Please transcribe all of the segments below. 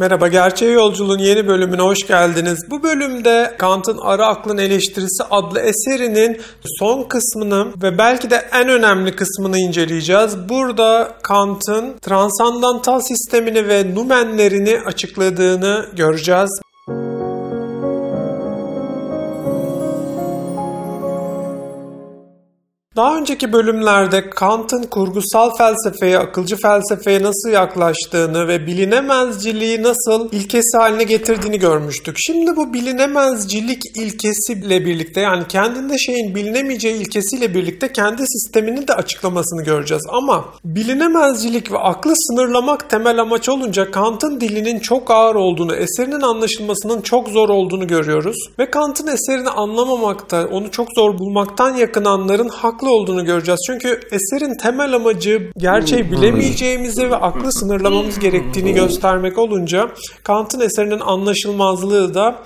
Merhaba, Gerçeğe Yolculuğun yeni bölümüne hoş geldiniz. Bu bölümde Kant'ın Ara Aklın Eleştirisi adlı eserinin son kısmını ve belki de en önemli kısmını inceleyeceğiz. Burada Kant'ın transandantal sistemini ve numenlerini açıkladığını göreceğiz. Daha önceki bölümlerde Kant'ın kurgusal felsefeye, akılcı felsefeye nasıl yaklaştığını ve bilinemezciliği nasıl ilkesi haline getirdiğini görmüştük. Şimdi bu bilinemezcilik ilkesiyle birlikte yani kendinde şeyin bilinemeyeceği ilkesiyle birlikte kendi sistemini de açıklamasını göreceğiz. Ama bilinemezcilik ve aklı sınırlamak temel amaç olunca Kant'ın dilinin çok ağır olduğunu, eserinin anlaşılmasının çok zor olduğunu görüyoruz. Ve Kant'ın eserini anlamamakta, onu çok zor bulmaktan yakınanların haklı olduğunu göreceğiz. Çünkü eserin temel amacı gerçeği bilemeyeceğimizi ve aklı sınırlamamız gerektiğini göstermek olunca Kant'ın eserinin anlaşılmazlığı da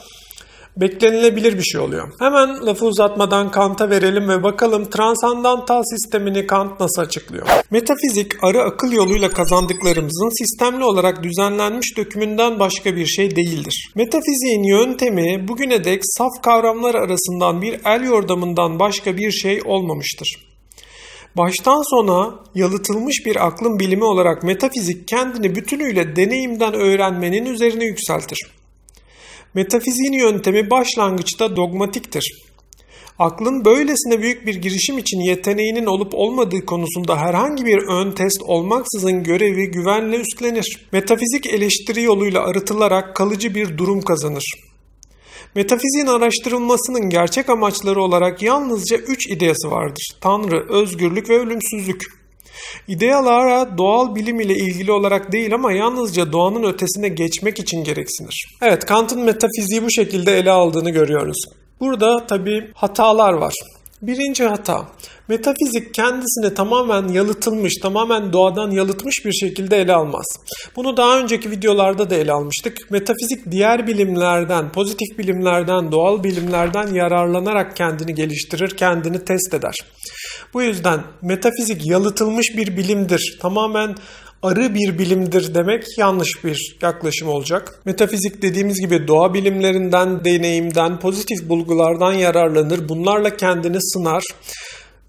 beklenilebilir bir şey oluyor. Hemen lafı uzatmadan Kant'a verelim ve bakalım transandantal sistemini Kant nasıl açıklıyor. Metafizik, arı akıl yoluyla kazandıklarımızın sistemli olarak düzenlenmiş dökümünden başka bir şey değildir. Metafiziğin yöntemi bugüne dek saf kavramlar arasından bir el yordamından başka bir şey olmamıştır. Baştan sona yalıtılmış bir aklın bilimi olarak metafizik kendini bütünüyle deneyimden öğrenmenin üzerine yükseltir. Metafiziğin yöntemi başlangıçta dogmatiktir. Aklın böylesine büyük bir girişim için yeteneğinin olup olmadığı konusunda herhangi bir ön test olmaksızın görevi güvenle üstlenir. Metafizik eleştiri yoluyla arıtılarak kalıcı bir durum kazanır. Metafiziğin araştırılmasının gerçek amaçları olarak yalnızca üç ideyası vardır. Tanrı, özgürlük ve ölümsüzlük. İdealara doğal bilim ile ilgili olarak değil ama yalnızca doğanın ötesine geçmek için gereksinir. Evet Kant'ın metafiziği bu şekilde ele aldığını görüyoruz. Burada tabi hatalar var. Birinci hata, metafizik kendisini tamamen yalıtılmış, tamamen doğadan yalıtmış bir şekilde ele almaz. Bunu daha önceki videolarda da ele almıştık. Metafizik diğer bilimlerden, pozitif bilimlerden, doğal bilimlerden yararlanarak kendini geliştirir, kendini test eder. Bu yüzden metafizik yalıtılmış bir bilimdir. Tamamen arı bir bilimdir demek yanlış bir yaklaşım olacak. Metafizik dediğimiz gibi doğa bilimlerinden, deneyimden, pozitif bulgulardan yararlanır. Bunlarla kendini sınar.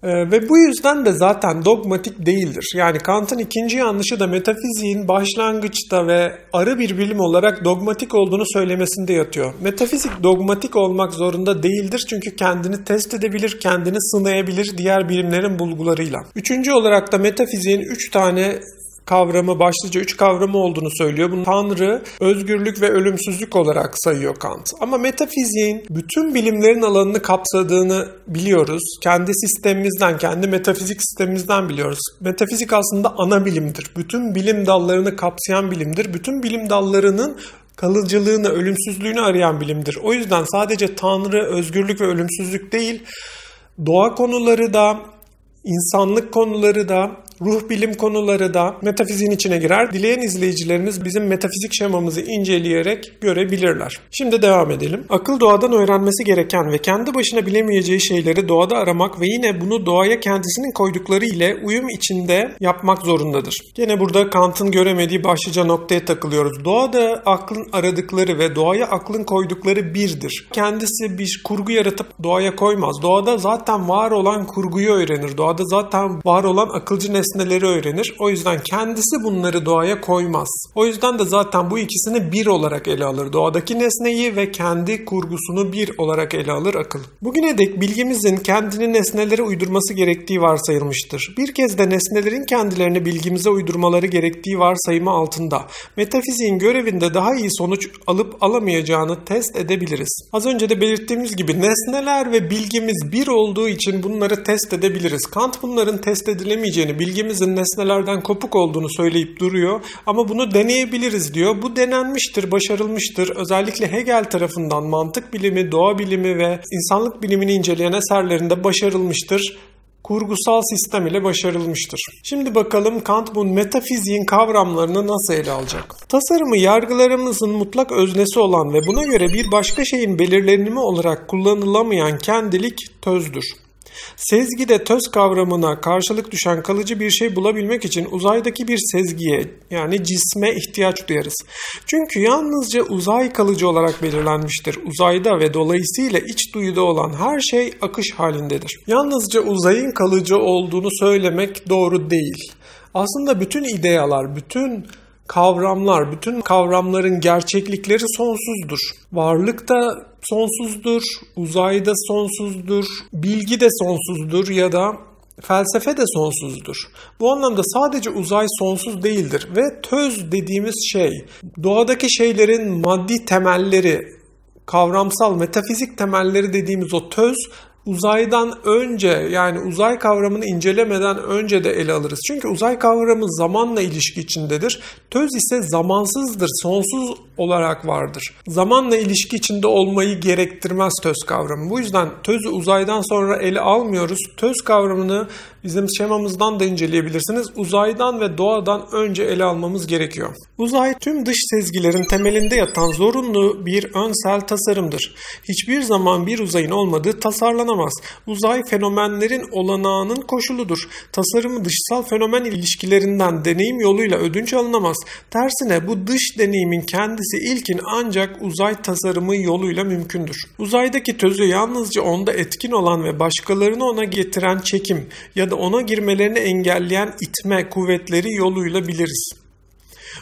Ee, ve bu yüzden de zaten dogmatik değildir. Yani Kant'ın ikinci yanlışı da metafiziğin başlangıçta ve arı bir bilim olarak dogmatik olduğunu söylemesinde yatıyor. Metafizik dogmatik olmak zorunda değildir çünkü kendini test edebilir, kendini sınayabilir diğer bilimlerin bulgularıyla. Üçüncü olarak da metafiziğin üç tane kavramı başlıca üç kavramı olduğunu söylüyor. Bunu Tanrı, özgürlük ve ölümsüzlük olarak sayıyor Kant. Ama metafiziğin bütün bilimlerin alanını kapsadığını biliyoruz. Kendi sistemimizden, kendi metafizik sistemimizden biliyoruz. Metafizik aslında ana bilimdir. Bütün bilim dallarını kapsayan bilimdir. Bütün bilim dallarının kalıcılığını, ölümsüzlüğünü arayan bilimdir. O yüzden sadece Tanrı, özgürlük ve ölümsüzlük değil, doğa konuları da, insanlık konuları da, ruh bilim konuları da metafiziğin içine girer. Dileyen izleyicilerimiz bizim metafizik şemamızı inceleyerek görebilirler. Şimdi devam edelim. Akıl doğadan öğrenmesi gereken ve kendi başına bilemeyeceği şeyleri doğada aramak ve yine bunu doğaya kendisinin koydukları ile uyum içinde yapmak zorundadır. Gene burada Kant'ın göremediği başlıca noktaya takılıyoruz. Doğada aklın aradıkları ve doğaya aklın koydukları birdir. Kendisi bir kurgu yaratıp doğaya koymaz. Doğada zaten var olan kurguyu öğrenir. Doğada zaten var olan akılcı nesneleri nesneleri öğrenir. O yüzden kendisi bunları doğaya koymaz. O yüzden de zaten bu ikisini bir olarak ele alır. Doğadaki nesneyi ve kendi kurgusunu bir olarak ele alır akıl. Bugüne dek bilgimizin kendini nesnelere uydurması gerektiği varsayılmıştır. Bir kez de nesnelerin kendilerini bilgimize uydurmaları gerektiği varsayımı altında metafiziğin görevinde daha iyi sonuç alıp alamayacağını test edebiliriz. Az önce de belirttiğimiz gibi nesneler ve bilgimiz bir olduğu için bunları test edebiliriz. Kant bunların test edilemeyeceğini, bilgi bilgimizin nesnelerden kopuk olduğunu söyleyip duruyor ama bunu deneyebiliriz diyor. Bu denenmiştir, başarılmıştır. Özellikle Hegel tarafından mantık bilimi, doğa bilimi ve insanlık bilimini inceleyen eserlerinde başarılmıştır kurgusal sistem ile başarılmıştır. Şimdi bakalım Kant bu metafiziğin kavramlarını nasıl ele alacak? Tasarımı yargılarımızın mutlak öznesi olan ve buna göre bir başka şeyin belirlenimi olarak kullanılamayan kendilik tözdür. Sezgide töz kavramına karşılık düşen kalıcı bir şey bulabilmek için uzaydaki bir sezgiye yani cisme ihtiyaç duyarız. Çünkü yalnızca uzay kalıcı olarak belirlenmiştir. Uzayda ve dolayısıyla iç duyuda olan her şey akış halindedir. Yalnızca uzayın kalıcı olduğunu söylemek doğru değil. Aslında bütün ideyalar, bütün kavramlar, bütün kavramların gerçeklikleri sonsuzdur. Varlık da sonsuzdur, uzayda sonsuzdur, bilgi de sonsuzdur ya da felsefe de sonsuzdur. Bu anlamda sadece uzay sonsuz değildir ve töz dediğimiz şey doğadaki şeylerin maddi temelleri, kavramsal metafizik temelleri dediğimiz o töz uzaydan önce yani uzay kavramını incelemeden önce de ele alırız. Çünkü uzay kavramı zamanla ilişki içindedir. Töz ise zamansızdır, sonsuz olarak vardır. Zamanla ilişki içinde olmayı gerektirmez töz kavramı. Bu yüzden tözü uzaydan sonra ele almıyoruz. Töz kavramını bizim şemamızdan da inceleyebilirsiniz. Uzaydan ve doğadan önce ele almamız gerekiyor. Uzay tüm dış sezgilerin temelinde yatan zorunlu bir önsel tasarımdır. Hiçbir zaman bir uzayın olmadığı tasarlanamaz. Uzay fenomenlerin olanağının koşuludur. Tasarımı dışsal fenomen ilişkilerinden deneyim yoluyla ödünç alınamaz. Tersine bu dış deneyimin kendisi ilkin ancak uzay tasarımı yoluyla mümkündür. Uzaydaki tözü yalnızca onda etkin olan ve başkalarını ona getiren çekim ya da ona girmelerini engelleyen itme kuvvetleri yoluyla biliriz.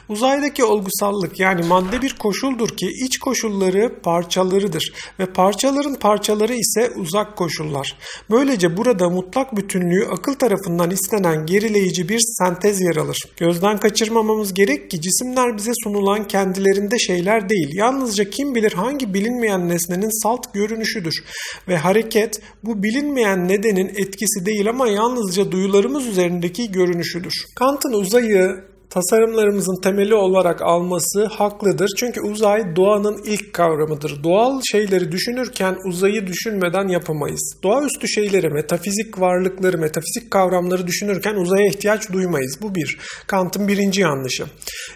Uzaydaki olgusallık yani madde bir koşuldur ki iç koşulları parçalarıdır ve parçaların parçaları ise uzak koşullar. Böylece burada mutlak bütünlüğü akıl tarafından istenen gerileyici bir sentez yer alır. Gözden kaçırmamamız gerek ki cisimler bize sunulan kendilerinde şeyler değil. Yalnızca kim bilir hangi bilinmeyen nesnenin salt görünüşüdür. Ve hareket bu bilinmeyen nedenin etkisi değil ama yalnızca duyularımız üzerindeki görünüşüdür. Kant'ın uzayı tasarımlarımızın temeli olarak alması haklıdır. Çünkü uzay doğanın ilk kavramıdır. Doğal şeyleri düşünürken uzayı düşünmeden yapamayız. Doğaüstü şeyleri, metafizik varlıkları, metafizik kavramları düşünürken uzaya ihtiyaç duymayız. Bu bir. Kant'ın birinci yanlışı.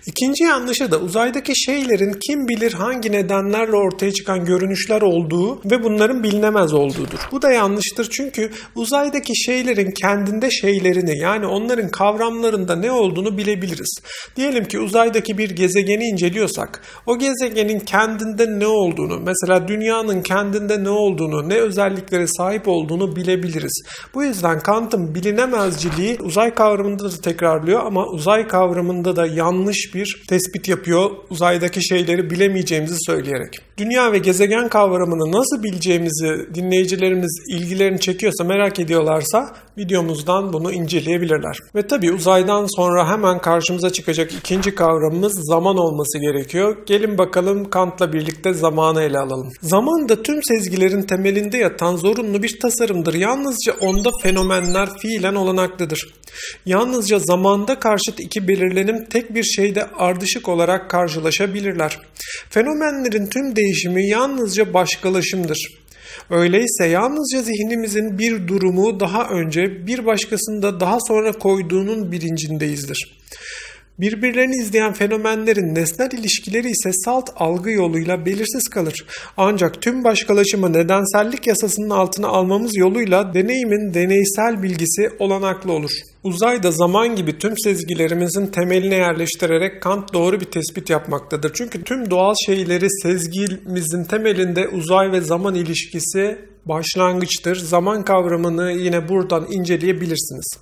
İkinci yanlışı da uzaydaki şeylerin kim bilir hangi nedenlerle ortaya çıkan görünüşler olduğu ve bunların bilinemez olduğudur. Bu da yanlıştır çünkü uzaydaki şeylerin kendinde şeylerini yani onların kavramlarında ne olduğunu bilebiliriz diyebiliriz. Diyelim ki uzaydaki bir gezegeni inceliyorsak o gezegenin kendinde ne olduğunu mesela dünyanın kendinde ne olduğunu ne özelliklere sahip olduğunu bilebiliriz. Bu yüzden Kant'ın bilinemezciliği uzay kavramında da tekrarlıyor ama uzay kavramında da yanlış bir tespit yapıyor uzaydaki şeyleri bilemeyeceğimizi söyleyerek. Dünya ve gezegen kavramını nasıl bileceğimizi dinleyicilerimiz ilgilerini çekiyorsa merak ediyorlarsa videomuzdan bunu inceleyebilirler. Ve tabi uzaydan sonra hemen karşımıza çıkacak ikinci kavramımız zaman olması gerekiyor. Gelin bakalım Kant'la birlikte zamanı ele alalım. Zaman da tüm sezgilerin temelinde yatan zorunlu bir tasarımdır. Yalnızca onda fenomenler fiilen olanaklıdır. Yalnızca zamanda karşıt iki belirlenim tek bir şeyde ardışık olarak karşılaşabilirler. Fenomenlerin tüm değişimi yalnızca başkalaşımdır. Öyleyse yalnızca zihnimizin bir durumu daha önce bir başkasında daha sonra koyduğunun bilincindeyizdir. Birbirlerini izleyen fenomenlerin nesnel ilişkileri ise salt algı yoluyla belirsiz kalır. Ancak tüm başkalaşımı nedensellik yasasının altına almamız yoluyla deneyimin deneysel bilgisi olanaklı olur. Uzayda zaman gibi tüm sezgilerimizin temeline yerleştirerek Kant doğru bir tespit yapmaktadır. Çünkü tüm doğal şeyleri sezgimizin temelinde uzay ve zaman ilişkisi başlangıçtır. Zaman kavramını yine buradan inceleyebilirsiniz.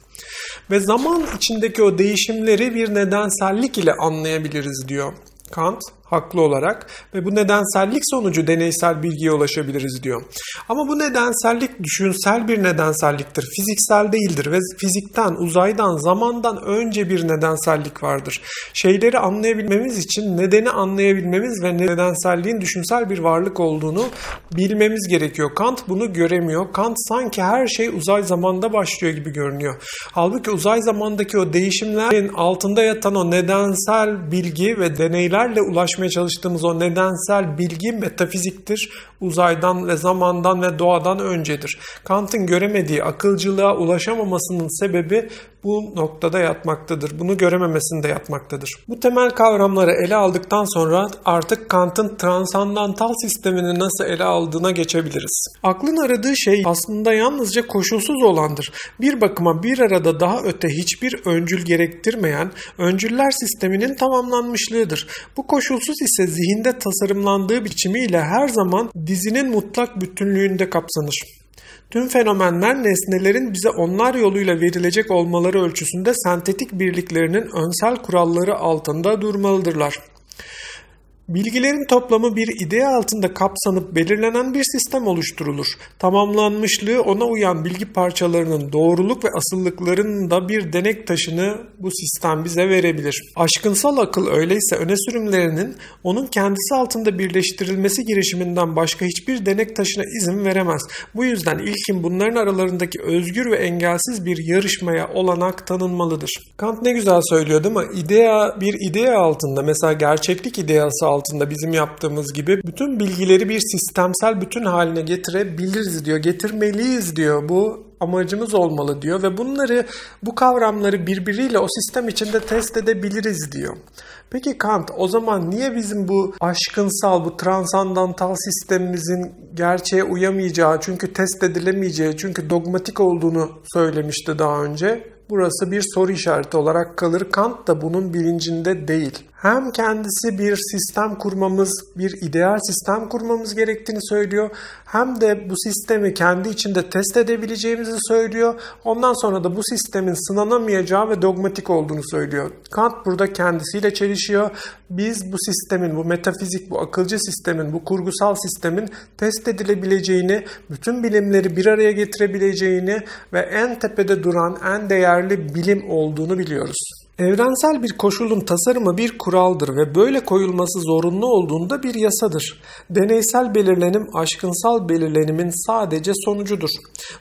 Ve zaman içindeki o değişimleri bir nedensellik ile anlayabiliriz diyor Kant haklı olarak ve bu nedensellik sonucu deneysel bilgiye ulaşabiliriz diyor. Ama bu nedensellik düşünsel bir nedenselliktir. Fiziksel değildir ve fizikten, uzaydan, zamandan önce bir nedensellik vardır. Şeyleri anlayabilmemiz için nedeni anlayabilmemiz ve nedenselliğin düşünsel bir varlık olduğunu bilmemiz gerekiyor. Kant bunu göremiyor. Kant sanki her şey uzay zamanda başlıyor gibi görünüyor. Halbuki uzay zamandaki o değişimlerin altında yatan o nedensel bilgi ve deneylerle ulaş ulaşmaya çalıştığımız o nedensel bilgi metafiziktir. Uzaydan ve zamandan ve doğadan öncedir. Kant'ın göremediği akılcılığa ulaşamamasının sebebi bu noktada yatmaktadır. Bunu görememesinde yatmaktadır. Bu temel kavramları ele aldıktan sonra artık Kant'ın transandantal sistemini nasıl ele aldığına geçebiliriz. Aklın aradığı şey aslında yalnızca koşulsuz olandır. Bir bakıma bir arada daha öte hiçbir öncül gerektirmeyen öncüller sisteminin tamamlanmışlığıdır. Bu koşulsuz ise zihinde tasarımlandığı biçimiyle her zaman dizinin mutlak bütünlüğünde kapsanır. Tüm fenomenler nesnelerin bize onlar yoluyla verilecek olmaları ölçüsünde sentetik birliklerinin önsel kuralları altında durmalıdırlar. Bilgilerin toplamı bir idea altında kapsanıp belirlenen bir sistem oluşturulur. Tamamlanmışlığı ona uyan bilgi parçalarının doğruluk ve asıllıklarının da bir denek taşını bu sistem bize verebilir. Aşkınsal akıl öyleyse öne sürümlerinin onun kendisi altında birleştirilmesi girişiminden başka hiçbir denek taşına izin veremez. Bu yüzden ilkin bunların aralarındaki özgür ve engelsiz bir yarışmaya olanak tanınmalıdır. Kant ne güzel söylüyor değil mi? İdea bir idea altında mesela gerçeklik ideası altında bizim yaptığımız gibi bütün bilgileri bir sistemsel bütün haline getirebiliriz diyor. Getirmeliyiz diyor. Bu amacımız olmalı diyor ve bunları bu kavramları birbiriyle o sistem içinde test edebiliriz diyor. Peki Kant o zaman niye bizim bu aşkınsal, bu transandantal sistemimizin gerçeğe uyamayacağı, çünkü test edilemeyeceği, çünkü dogmatik olduğunu söylemişti daha önce? Burası bir soru işareti olarak kalır. Kant da bunun bilincinde değil. Hem kendisi bir sistem kurmamız, bir ideal sistem kurmamız gerektiğini söylüyor. Hem de bu sistemi kendi içinde test edebileceğimizi söylüyor. Ondan sonra da bu sistemin sınanamayacağı ve dogmatik olduğunu söylüyor. Kant burada kendisiyle çelişiyor. Biz bu sistemin, bu metafizik, bu akılcı sistemin, bu kurgusal sistemin test edilebileceğini, bütün bilimleri bir araya getirebileceğini ve en tepede duran, en değerli bilim olduğunu biliyoruz. Evrensel bir koşulun tasarımı bir kuraldır ve böyle koyulması zorunlu olduğunda bir yasadır. Deneysel belirlenim aşkınsal belirlenimin sadece sonucudur.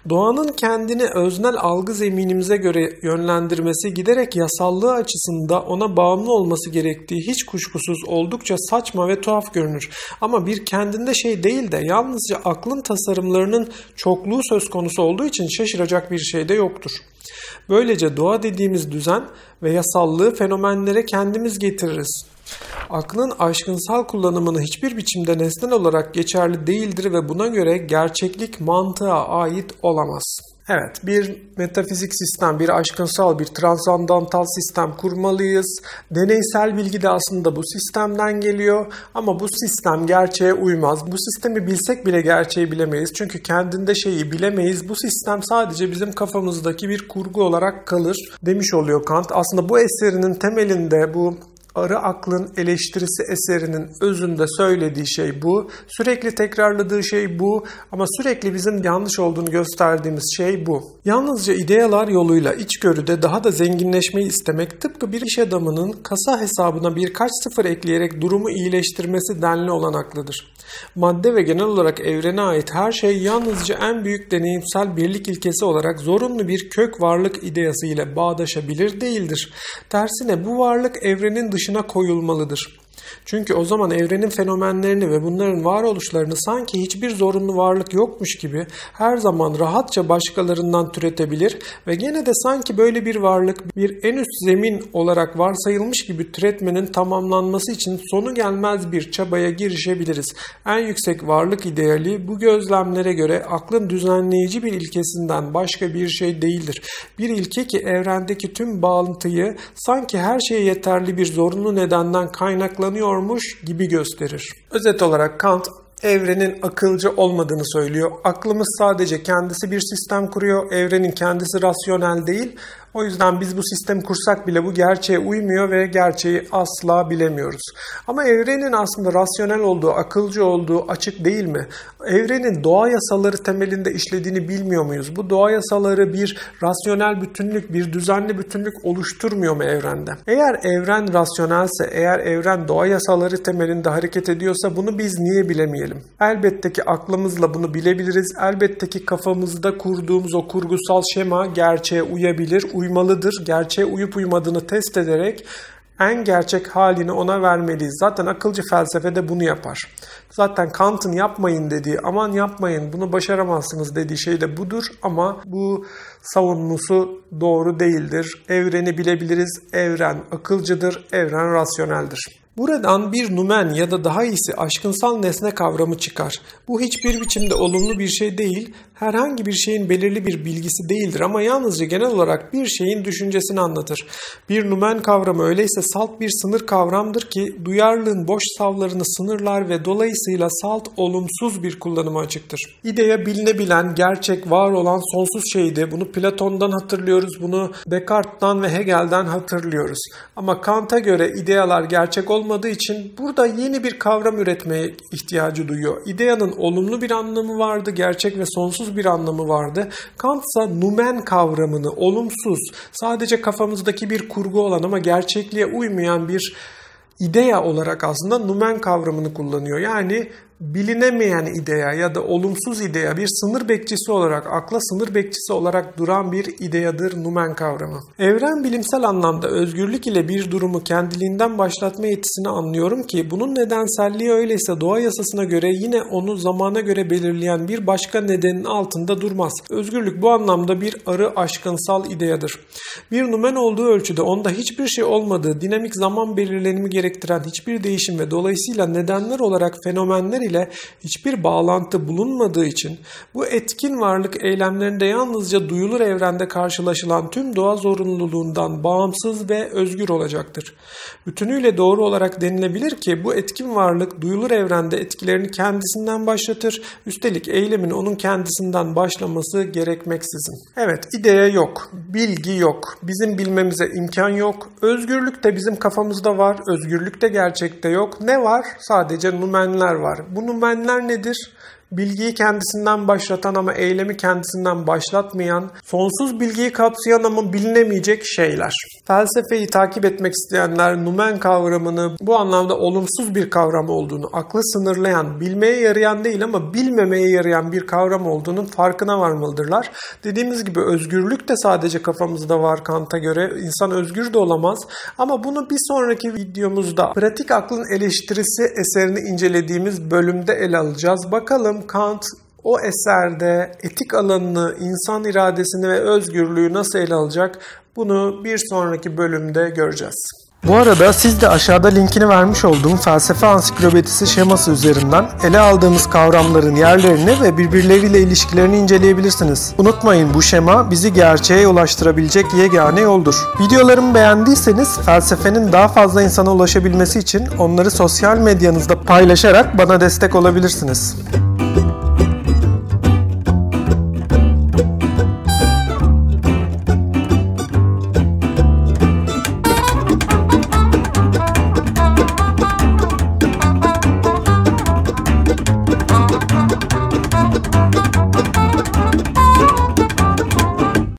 Doğanın kendini öznel algı zeminimize göre yönlendirmesi giderek yasallığı açısında ona bağımlı olması gerektiği hiç kuşkusuz oldukça saçma ve tuhaf görünür. Ama bir kendinde şey değil de yalnızca aklın tasarımlarının çokluğu söz konusu olduğu için şaşıracak bir şey de yoktur. Böylece doğa dediğimiz düzen ve yasallığı fenomenlere kendimiz getiririz. Aklın aşkınsal kullanımını hiçbir biçimde nesnel olarak geçerli değildir ve buna göre gerçeklik mantığa ait olamaz. Evet, bir metafizik sistem, bir aşkınsal, bir transandantal sistem kurmalıyız. Deneysel bilgi de aslında bu sistemden geliyor ama bu sistem gerçeğe uymaz. Bu sistemi bilsek bile gerçeği bilemeyiz. Çünkü kendinde şeyi bilemeyiz. Bu sistem sadece bizim kafamızdaki bir kurgu olarak kalır demiş oluyor Kant. Aslında bu eserinin temelinde bu Arı Aklın Eleştirisi eserinin özünde söylediği şey bu. Sürekli tekrarladığı şey bu ama sürekli bizim yanlış olduğunu gösterdiğimiz şey bu. Yalnızca ideyalar yoluyla içgörüde daha da zenginleşmeyi istemek tıpkı bir iş adamının kasa hesabına birkaç sıfır ekleyerek durumu iyileştirmesi denli olanaklıdır. Madde ve genel olarak evrene ait her şey yalnızca en büyük deneyimsel birlik ilkesi olarak zorunlu bir kök varlık ideyası ile bağdaşabilir değildir. Tersine bu varlık evrenin dışına koyulmalıdır. Çünkü o zaman evrenin fenomenlerini ve bunların varoluşlarını sanki hiçbir zorunlu varlık yokmuş gibi her zaman rahatça başkalarından türetebilir ve gene de sanki böyle bir varlık bir en üst zemin olarak varsayılmış gibi türetmenin tamamlanması için sonu gelmez bir çabaya girişebiliriz. En yüksek varlık ideali bu gözlemlere göre aklın düzenleyici bir ilkesinden başka bir şey değildir. Bir ilke ki evrendeki tüm bağıntıyı sanki her şeye yeterli bir zorunlu nedenden kaynaklanıyor yaşıyormuş gibi gösterir. Özet olarak Kant evrenin akılcı olmadığını söylüyor. Aklımız sadece kendisi bir sistem kuruyor. Evrenin kendisi rasyonel değil. O yüzden biz bu sistemi kursak bile bu gerçeğe uymuyor ve gerçeği asla bilemiyoruz. Ama evrenin aslında rasyonel olduğu, akılcı olduğu açık değil mi? Evrenin doğa yasaları temelinde işlediğini bilmiyor muyuz? Bu doğa yasaları bir rasyonel bütünlük, bir düzenli bütünlük oluşturmuyor mu evrende? Eğer evren rasyonelse, eğer evren doğa yasaları temelinde hareket ediyorsa bunu biz niye bilemeyelim? Elbette ki aklımızla bunu bilebiliriz. Elbette ki kafamızda kurduğumuz o kurgusal şema gerçeğe uyabilir, uymalıdır. Gerçeğe uyup uymadığını test ederek En gerçek halini ona vermeliyiz. Zaten akılcı felsefe de bunu yapar. Zaten Kant'ın yapmayın dediği, aman yapmayın bunu başaramazsınız dediği şey de budur ama bu savunmusu doğru değildir. Evreni bilebiliriz, evren akılcıdır, evren rasyoneldir. Buradan bir numen ya da daha iyisi aşkınsal nesne kavramı çıkar. Bu hiçbir biçimde olumlu bir şey değil, herhangi bir şeyin belirli bir bilgisi değildir ama yalnızca genel olarak bir şeyin düşüncesini anlatır. Bir numen kavramı öyleyse salt bir sınır kavramdır ki duyarlılığın boş savlarını sınırlar ve dolayısıyla salt olumsuz bir kullanıma açıktır. İdeya bilinebilen, gerçek, var olan sonsuz şeydi. Bunu Platon'dan hatırlıyoruz, bunu Descartes'tan ve Hegel'den hatırlıyoruz. Ama Kant'a göre ideyalar gerçek olmadığı için burada yeni bir kavram üretmeye ihtiyacı duyuyor. İdeyanın olumlu bir anlamı vardı, gerçek ve sonsuz bir anlamı vardı. Kant ise numen kavramını olumsuz, sadece kafamızdaki bir kurgu olan ama gerçekliğe uymayan bir ideya olarak aslında numen kavramını kullanıyor. Yani bilinemeyen ideya ya da olumsuz ideya bir sınır bekçisi olarak, akla sınır bekçisi olarak duran bir ideyadır numen kavramı. Evren bilimsel anlamda özgürlük ile bir durumu kendiliğinden başlatma yetisini anlıyorum ki bunun nedenselliği öyleyse doğa yasasına göre yine onu zamana göre belirleyen bir başka nedenin altında durmaz. Özgürlük bu anlamda bir arı aşkınsal ideyadır. Bir numen olduğu ölçüde onda hiçbir şey olmadığı, dinamik zaman belirlenimi gerektiren hiçbir değişim ve dolayısıyla nedenler olarak fenomenler ile hiçbir bağlantı bulunmadığı için bu etkin varlık eylemlerinde yalnızca duyulur evrende karşılaşılan tüm doğa zorunluluğundan bağımsız ve özgür olacaktır. Bütünüyle doğru olarak denilebilir ki bu etkin varlık duyulur evrende etkilerini kendisinden başlatır. Üstelik eylemin onun kendisinden başlaması gerekmeksizin. Evet, ideya yok, bilgi yok, bizim bilmemize imkan yok. Özgürlük de bizim kafamızda var, özgürlük de gerçekte yok. Ne var? Sadece numenler var. Bu numenler nedir? Bilgiyi kendisinden başlatan ama eylemi kendisinden başlatmayan, sonsuz bilgiyi kapsayan ama bilinemeyecek şeyler. Felsefeyi takip etmek isteyenler numen kavramını bu anlamda olumsuz bir kavram olduğunu, aklı sınırlayan, bilmeye yarayan değil ama bilmemeye yarayan bir kavram olduğunun farkına varmalıdırlar. Dediğimiz gibi özgürlük de sadece kafamızda var Kant'a göre. İnsan özgür de olamaz. Ama bunu bir sonraki videomuzda pratik aklın eleştirisi eserini incelediğimiz bölümde ele alacağız. Bakalım Kant o eserde etik alanını, insan iradesini ve özgürlüğü nasıl ele alacak bunu bir sonraki bölümde göreceğiz. Bu arada siz de aşağıda linkini vermiş olduğum felsefe ansiklopedisi şeması üzerinden ele aldığımız kavramların yerlerini ve birbirleriyle ilişkilerini inceleyebilirsiniz. Unutmayın bu şema bizi gerçeğe ulaştırabilecek yegane yoldur. Videolarımı beğendiyseniz felsefenin daha fazla insana ulaşabilmesi için onları sosyal medyanızda paylaşarak bana destek olabilirsiniz.